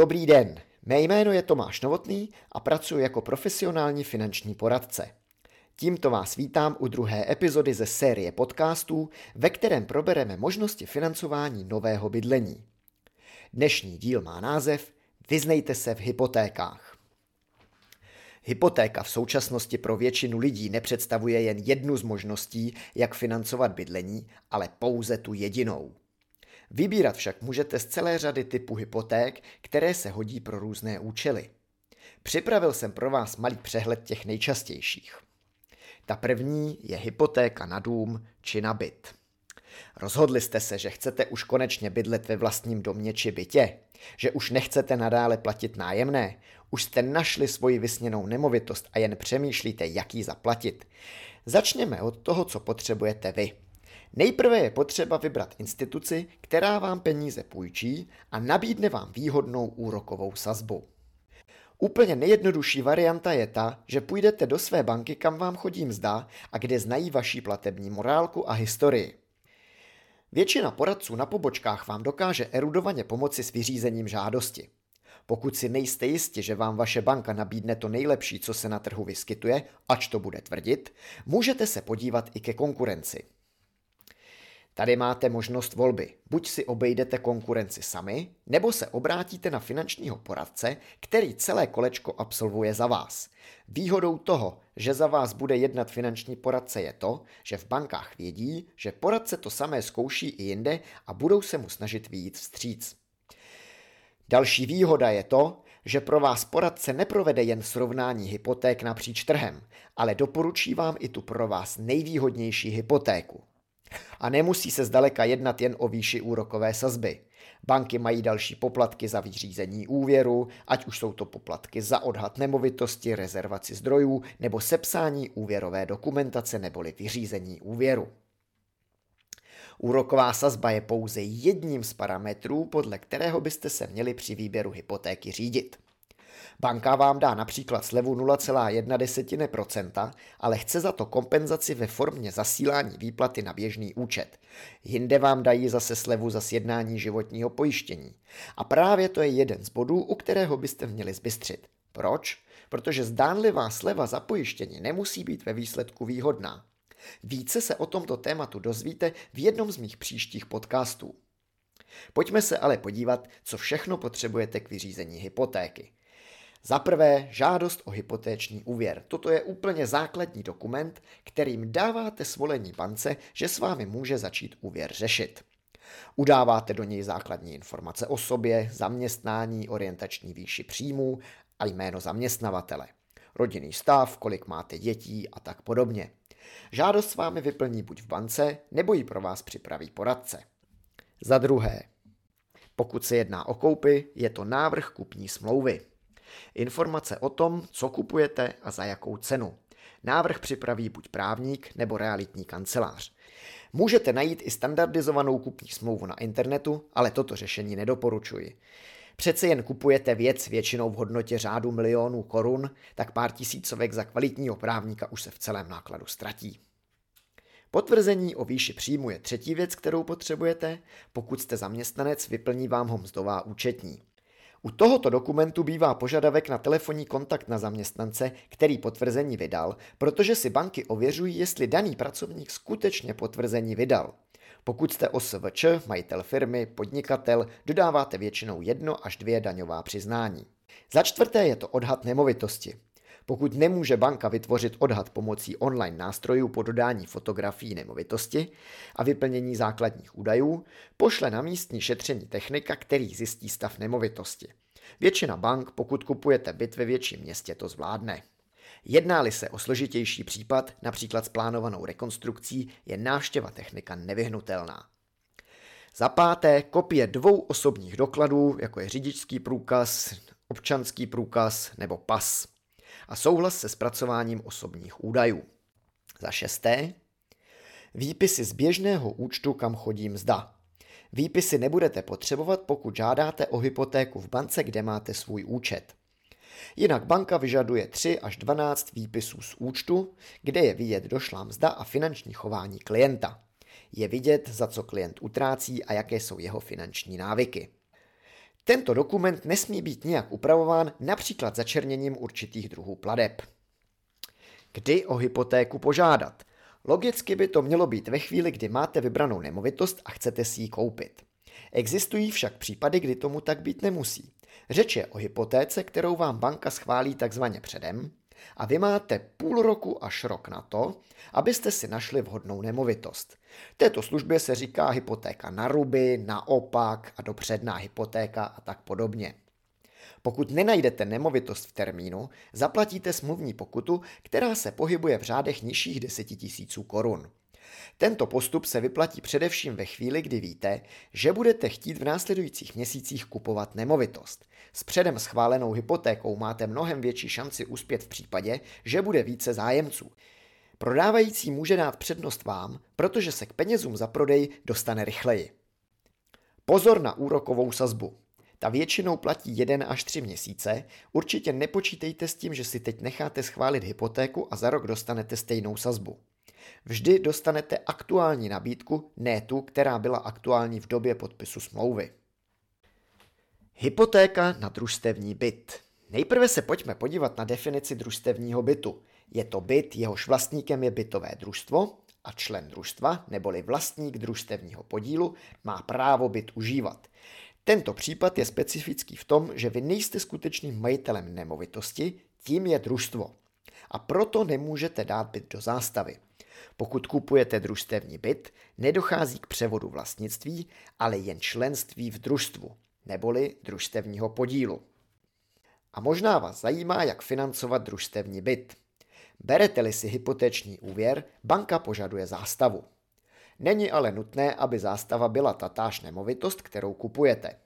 Dobrý den, mé jméno je Tomáš Novotný a pracuji jako profesionální finanční poradce. Tímto vás vítám u druhé epizody ze série podcastů, ve kterém probereme možnosti financování nového bydlení. Dnešní díl má název Vyznejte se v hypotékách. Hypotéka v současnosti pro většinu lidí nepředstavuje jen jednu z možností, jak financovat bydlení, ale pouze tu jedinou. Vybírat však můžete z celé řady typů hypoték, které se hodí pro různé účely. Připravil jsem pro vás malý přehled těch nejčastějších. Ta první je hypotéka na dům či na byt. Rozhodli jste se, že chcete už konečně bydlet ve vlastním domě či bytě, že už nechcete nadále platit nájemné, už jste našli svoji vysněnou nemovitost a jen přemýšlíte, jak ji zaplatit. Začněme od toho, co potřebujete vy. Nejprve je potřeba vybrat instituci, která vám peníze půjčí a nabídne vám výhodnou úrokovou sazbu. Úplně nejjednodušší varianta je ta, že půjdete do své banky, kam vám chodí mzda a kde znají vaší platební morálku a historii. Většina poradců na pobočkách vám dokáže erudovaně pomoci s vyřízením žádosti. Pokud si nejste jisti, že vám vaše banka nabídne to nejlepší, co se na trhu vyskytuje, ač to bude tvrdit, můžete se podívat i ke konkurenci. Tady máte možnost volby. Buď si obejdete konkurenci sami, nebo se obrátíte na finančního poradce, který celé kolečko absolvuje za vás. Výhodou toho, že za vás bude jednat finanční poradce je to, že v bankách vědí, že poradce to samé zkouší i jinde a budou se mu snažit výjít vstříc. Další výhoda je to, že pro vás poradce neprovede jen srovnání hypoték napříč trhem, ale doporučí vám i tu pro vás nejvýhodnější hypotéku. A nemusí se zdaleka jednat jen o výši úrokové sazby. Banky mají další poplatky za vyřízení úvěru, ať už jsou to poplatky za odhad nemovitosti, rezervaci zdrojů nebo sepsání úvěrové dokumentace neboli vyřízení úvěru. Úroková sazba je pouze jedním z parametrů, podle kterého byste se měli při výběru hypotéky řídit. Banka vám dá například slevu 0,1%, ale chce za to kompenzaci ve formě zasílání výplaty na běžný účet. Jinde vám dají zase slevu za sjednání životního pojištění. A právě to je jeden z bodů, u kterého byste měli zbystřit. Proč? Protože zdánlivá sleva za pojištění nemusí být ve výsledku výhodná. Více se o tomto tématu dozvíte v jednom z mých příštích podcastů. Pojďme se ale podívat, co všechno potřebujete k vyřízení hypotéky. Za prvé žádost o hypotéční úvěr. Toto je úplně základní dokument, kterým dáváte svolení bance, že s vámi může začít úvěr řešit. Udáváte do něj základní informace o sobě, zaměstnání, orientační výši příjmů a jméno zaměstnavatele. Rodinný stav, kolik máte dětí a tak podobně. Žádost s vámi vyplní buď v bance, nebo ji pro vás připraví poradce. Za druhé, pokud se jedná o koupy, je to návrh kupní smlouvy. Informace o tom, co kupujete a za jakou cenu. Návrh připraví buď právník nebo realitní kancelář. Můžete najít i standardizovanou kupní smlouvu na internetu, ale toto řešení nedoporučuji. Přece jen kupujete věc většinou v hodnotě řádu milionů korun, tak pár tisícovek za kvalitního právníka už se v celém nákladu ztratí. Potvrzení o výši příjmu je třetí věc, kterou potřebujete. Pokud jste zaměstnanec, vyplní vám ho mzdová účetní. U tohoto dokumentu bývá požadavek na telefonní kontakt na zaměstnance, který potvrzení vydal, protože si banky ověřují, jestli daný pracovník skutečně potvrzení vydal. Pokud jste OSVČ, majitel firmy, podnikatel, dodáváte většinou jedno až dvě daňová přiznání. Za čtvrté je to odhad nemovitosti. Pokud nemůže banka vytvořit odhad pomocí online nástrojů po dodání fotografií nemovitosti a vyplnění základních údajů, pošle na místní šetření technika, který zjistí stav nemovitosti. Většina bank, pokud kupujete byt ve větším městě, to zvládne. Jedná-li se o složitější případ, například s plánovanou rekonstrukcí, je návštěva technika nevyhnutelná. Za páté, kopie dvou osobních dokladů, jako je řidičský průkaz, občanský průkaz nebo pas a souhlas se zpracováním osobních údajů. Za šesté, výpisy z běžného účtu, kam chodí mzda. Výpisy nebudete potřebovat, pokud žádáte o hypotéku v bance, kde máte svůj účet. Jinak banka vyžaduje 3 až 12 výpisů z účtu, kde je vidět došlá mzda a finanční chování klienta. Je vidět, za co klient utrácí a jaké jsou jeho finanční návyky. Tento dokument nesmí být nijak upravován například začerněním určitých druhů pladeb. Kdy o hypotéku požádat? Logicky by to mělo být ve chvíli, kdy máte vybranou nemovitost a chcete si ji koupit. Existují však případy, kdy tomu tak být nemusí. Řeč je o hypotéce, kterou vám banka schválí takzvaně předem a vy máte půl roku až rok na to, abyste si našli vhodnou nemovitost. Této službě se říká hypotéka na ruby, naopak a dopředná hypotéka a tak podobně. Pokud nenajdete nemovitost v termínu, zaplatíte smluvní pokutu, která se pohybuje v řádech nižších 10 000 korun. Tento postup se vyplatí především ve chvíli, kdy víte, že budete chtít v následujících měsících kupovat nemovitost. S předem schválenou hypotékou máte mnohem větší šanci uspět v případě, že bude více zájemců. Prodávající může dát přednost vám, protože se k penězům za prodej dostane rychleji. Pozor na úrokovou sazbu. Ta většinou platí 1 až 3 měsíce. Určitě nepočítejte s tím, že si teď necháte schválit hypotéku a za rok dostanete stejnou sazbu. Vždy dostanete aktuální nabídku, ne tu, která byla aktuální v době podpisu smlouvy. Hypotéka na družstevní byt. Nejprve se pojďme podívat na definici družstevního bytu. Je to byt, jehož vlastníkem je bytové družstvo a člen družstva, neboli vlastník družstevního podílu, má právo byt užívat. Tento případ je specifický v tom, že vy nejste skutečným majitelem nemovitosti, tím je družstvo. A proto nemůžete dát byt do zástavy. Pokud kupujete družstevní byt, nedochází k převodu vlastnictví, ale jen členství v družstvu, neboli družstevního podílu. A možná vás zajímá, jak financovat družstevní byt. Berete-li si hypotéční úvěr, banka požaduje zástavu. Není ale nutné, aby zástava byla tatáž nemovitost, kterou kupujete.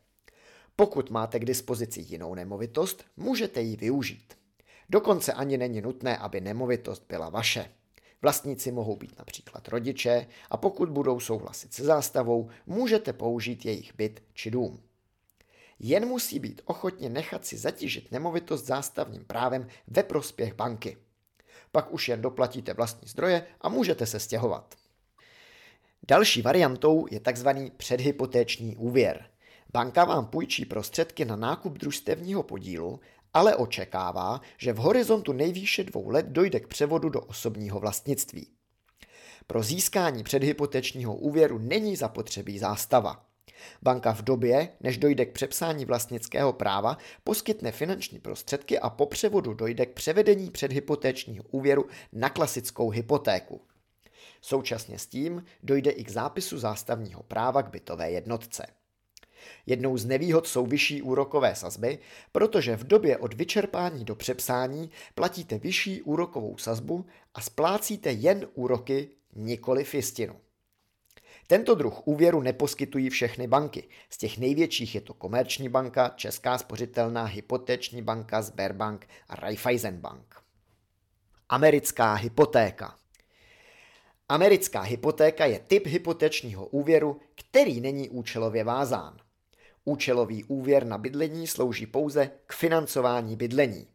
Pokud máte k dispozici jinou nemovitost, můžete ji využít. Dokonce ani není nutné, aby nemovitost byla vaše. Vlastníci mohou být například rodiče a pokud budou souhlasit se zástavou, můžete použít jejich byt či dům. Jen musí být ochotně nechat si zatížit nemovitost zástavním právem ve prospěch banky. Pak už jen doplatíte vlastní zdroje a můžete se stěhovat. Další variantou je tzv. předhypotéční úvěr. Banka vám půjčí prostředky na nákup družstevního podílu ale očekává, že v horizontu nejvýše dvou let dojde k převodu do osobního vlastnictví. Pro získání předhypotečního úvěru není zapotřebí zástava. Banka v době, než dojde k přepsání vlastnického práva, poskytne finanční prostředky a po převodu dojde k převedení předhypotečního úvěru na klasickou hypotéku. Současně s tím dojde i k zápisu zástavního práva k bytové jednotce. Jednou z nevýhod jsou vyšší úrokové sazby, protože v době od vyčerpání do přepsání platíte vyšší úrokovou sazbu a splácíte jen úroky, nikoli jistinu. Tento druh úvěru neposkytují všechny banky. Z těch největších je to Komerční banka, Česká spořitelná, Hypoteční banka, Sberbank a Raiffeisen Bank. Americká hypotéka Americká hypotéka je typ hypotečního úvěru, který není účelově vázán. Účelový úvěr na bydlení slouží pouze k financování bydlení.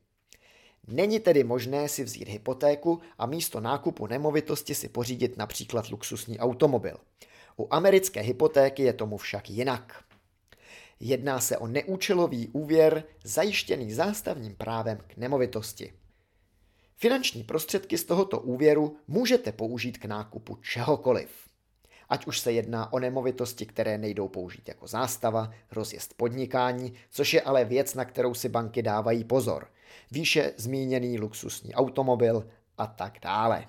Není tedy možné si vzít hypotéku a místo nákupu nemovitosti si pořídit například luxusní automobil. U americké hypotéky je tomu však jinak. Jedná se o neúčelový úvěr zajištěný zástavním právem k nemovitosti. Finanční prostředky z tohoto úvěru můžete použít k nákupu čehokoliv ať už se jedná o nemovitosti, které nejdou použít jako zástava, rozjezd podnikání, což je ale věc, na kterou si banky dávají pozor. Výše zmíněný luxusní automobil a tak dále.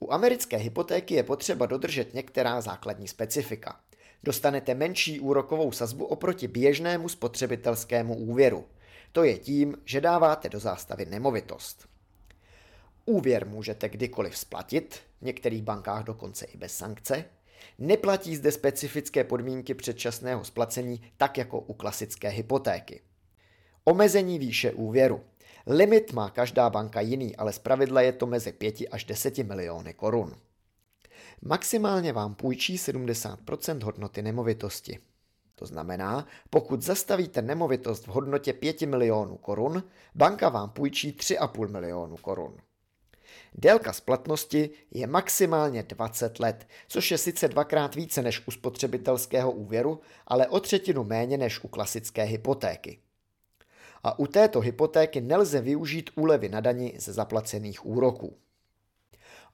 U americké hypotéky je potřeba dodržet některá základní specifika. Dostanete menší úrokovou sazbu oproti běžnému spotřebitelskému úvěru. To je tím, že dáváte do zástavy nemovitost. Úvěr můžete kdykoliv splatit, v některých bankách dokonce i bez sankce. Neplatí zde specifické podmínky předčasného splacení, tak jako u klasické hypotéky. Omezení výše úvěru. Limit má každá banka jiný, ale zpravidla je to mezi 5 až 10 miliony korun. Maximálně vám půjčí 70% hodnoty nemovitosti. To znamená, pokud zastavíte nemovitost v hodnotě 5 milionů korun, banka vám půjčí 3,5 milionu korun. Délka splatnosti je maximálně 20 let, což je sice dvakrát více než u spotřebitelského úvěru, ale o třetinu méně než u klasické hypotéky. A u této hypotéky nelze využít úlevy na dani ze zaplacených úroků.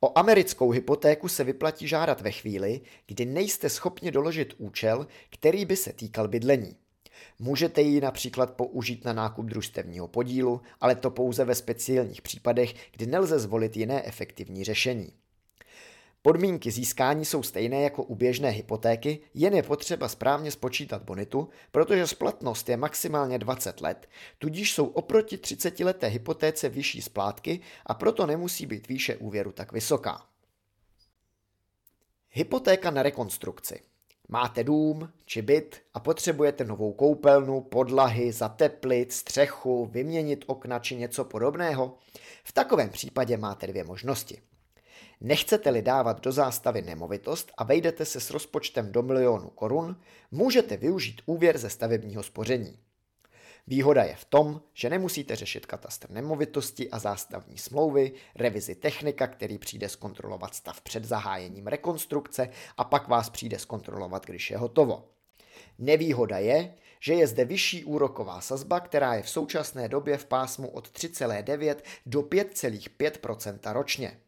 O americkou hypotéku se vyplatí žádat ve chvíli, kdy nejste schopni doložit účel, který by se týkal bydlení. Můžete ji například použít na nákup družstevního podílu, ale to pouze ve speciálních případech, kdy nelze zvolit jiné efektivní řešení. Podmínky získání jsou stejné jako u běžné hypotéky, jen je potřeba správně spočítat bonitu, protože splatnost je maximálně 20 let, tudíž jsou oproti 30 leté hypotéce vyšší splátky a proto nemusí být výše úvěru tak vysoká. Hypotéka na rekonstrukci. Máte dům či byt a potřebujete novou koupelnu, podlahy, zateplit, střechu, vyměnit okna či něco podobného? V takovém případě máte dvě možnosti. Nechcete-li dávat do zástavy nemovitost a vejdete se s rozpočtem do milionu korun, můžete využít úvěr ze stavebního spoření. Výhoda je v tom, že nemusíte řešit katastr nemovitosti a zástavní smlouvy, revizi technika, který přijde zkontrolovat stav před zahájením rekonstrukce a pak vás přijde zkontrolovat, když je hotovo. Nevýhoda je, že je zde vyšší úroková sazba, která je v současné době v pásmu od 3,9 do 5,5% ročně.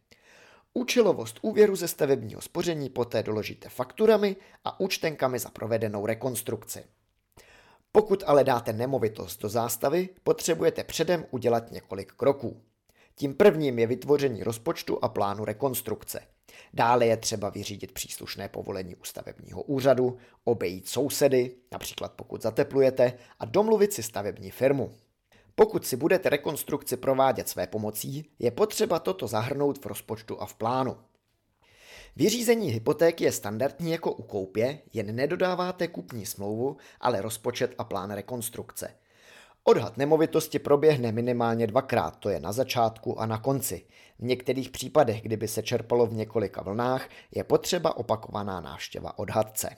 Účelovost úvěru ze stavebního spoření poté doložíte fakturami a účtenkami za provedenou rekonstrukci. Pokud ale dáte nemovitost do zástavy, potřebujete předem udělat několik kroků. Tím prvním je vytvoření rozpočtu a plánu rekonstrukce. Dále je třeba vyřídit příslušné povolení u stavebního úřadu, obejít sousedy, například pokud zateplujete, a domluvit si stavební firmu. Pokud si budete rekonstrukci provádět své pomocí, je potřeba toto zahrnout v rozpočtu a v plánu. Vyřízení hypotéky je standardní jako u koupě, jen nedodáváte kupní smlouvu, ale rozpočet a plán rekonstrukce. Odhad nemovitosti proběhne minimálně dvakrát, to je na začátku a na konci. V některých případech, kdyby se čerpalo v několika vlnách, je potřeba opakovaná návštěva odhadce.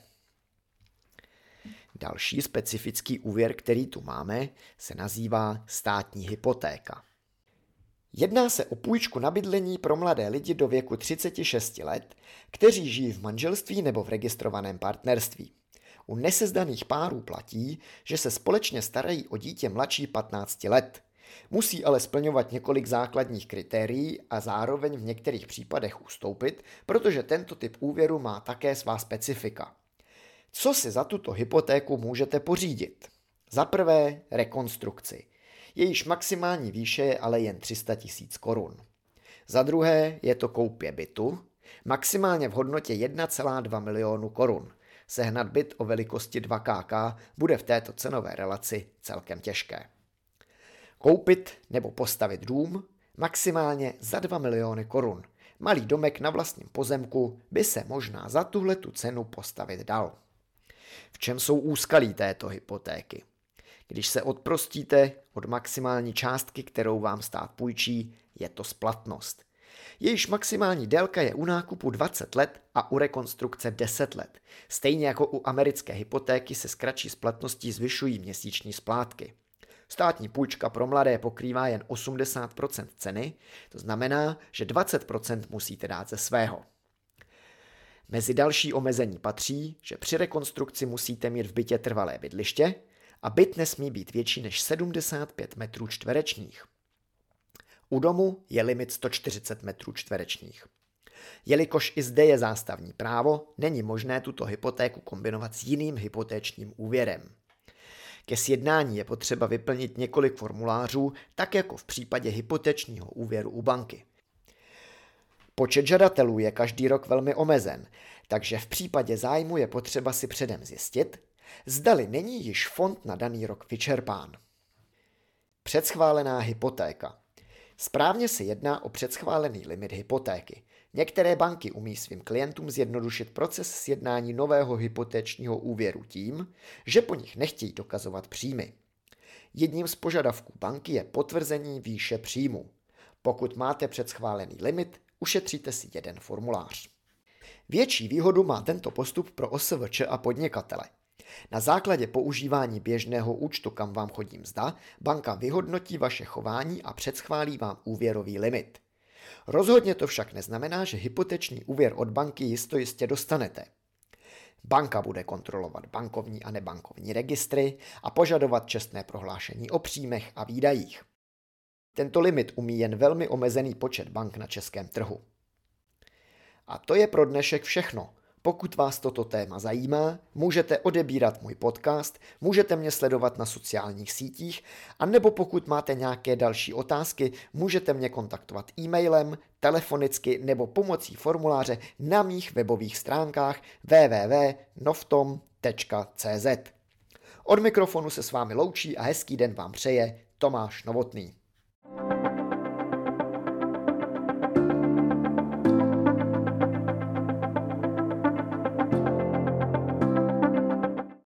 Další specifický úvěr, který tu máme, se nazývá státní hypotéka. Jedná se o půjčku na bydlení pro mladé lidi do věku 36 let, kteří žijí v manželství nebo v registrovaném partnerství. U nesezdaných párů platí, že se společně starají o dítě mladší 15 let. Musí ale splňovat několik základních kritérií a zároveň v některých případech ustoupit, protože tento typ úvěru má také svá specifika. Co si za tuto hypotéku můžete pořídit? Za prvé rekonstrukci. Jejíž maximální výše je ale jen 300 tisíc korun. Za druhé je to koupě bytu, maximálně v hodnotě 1,2 milionu korun. Sehnat byt o velikosti 2 kk bude v této cenové relaci celkem těžké. Koupit nebo postavit dům maximálně za 2 miliony korun. Malý domek na vlastním pozemku by se možná za tuhle tu cenu postavit dal. V čem jsou úskalí této hypotéky? Když se odprostíte od maximální částky, kterou vám stát půjčí, je to splatnost. Jejíž maximální délka je u nákupu 20 let a u rekonstrukce 10 let. Stejně jako u americké hypotéky se s kratší splatností zvyšují měsíční splátky. Státní půjčka pro mladé pokrývá jen 80% ceny, to znamená, že 20% musíte dát ze svého. Mezi další omezení patří, že při rekonstrukci musíte mít v bytě trvalé bydliště a byt nesmí být větší než 75 metrů čtverečních. U domu je limit 140 metrů čtverečních. Jelikož i zde je zástavní právo, není možné tuto hypotéku kombinovat s jiným hypotéčním úvěrem. Ke sjednání je potřeba vyplnit několik formulářů, tak jako v případě hypotečního úvěru u banky. Počet žadatelů je každý rok velmi omezen, takže v případě zájmu je potřeba si předem zjistit, zdali není již fond na daný rok vyčerpán. Předschválená hypotéka. Správně se jedná o předschválený limit hypotéky. Některé banky umí svým klientům zjednodušit proces sjednání nového hypotečního úvěru tím, že po nich nechtějí dokazovat příjmy. Jedním z požadavků banky je potvrzení výše příjmu. Pokud máte předschválený limit, ušetříte si jeden formulář. Větší výhodu má tento postup pro OSVČ a podnikatele. Na základě používání běžného účtu, kam vám chodí mzda, banka vyhodnotí vaše chování a předschválí vám úvěrový limit. Rozhodně to však neznamená, že hypoteční úvěr od banky jisto jistě dostanete. Banka bude kontrolovat bankovní a nebankovní registry a požadovat čestné prohlášení o příjmech a výdajích. Tento limit umí jen velmi omezený počet bank na českém trhu. A to je pro dnešek všechno. Pokud vás toto téma zajímá, můžete odebírat můj podcast, můžete mě sledovat na sociálních sítích, a nebo pokud máte nějaké další otázky, můžete mě kontaktovat e-mailem, telefonicky nebo pomocí formuláře na mých webových stránkách www.noftom.cz. Od mikrofonu se s vámi loučí a hezký den vám přeje Tomáš Novotný.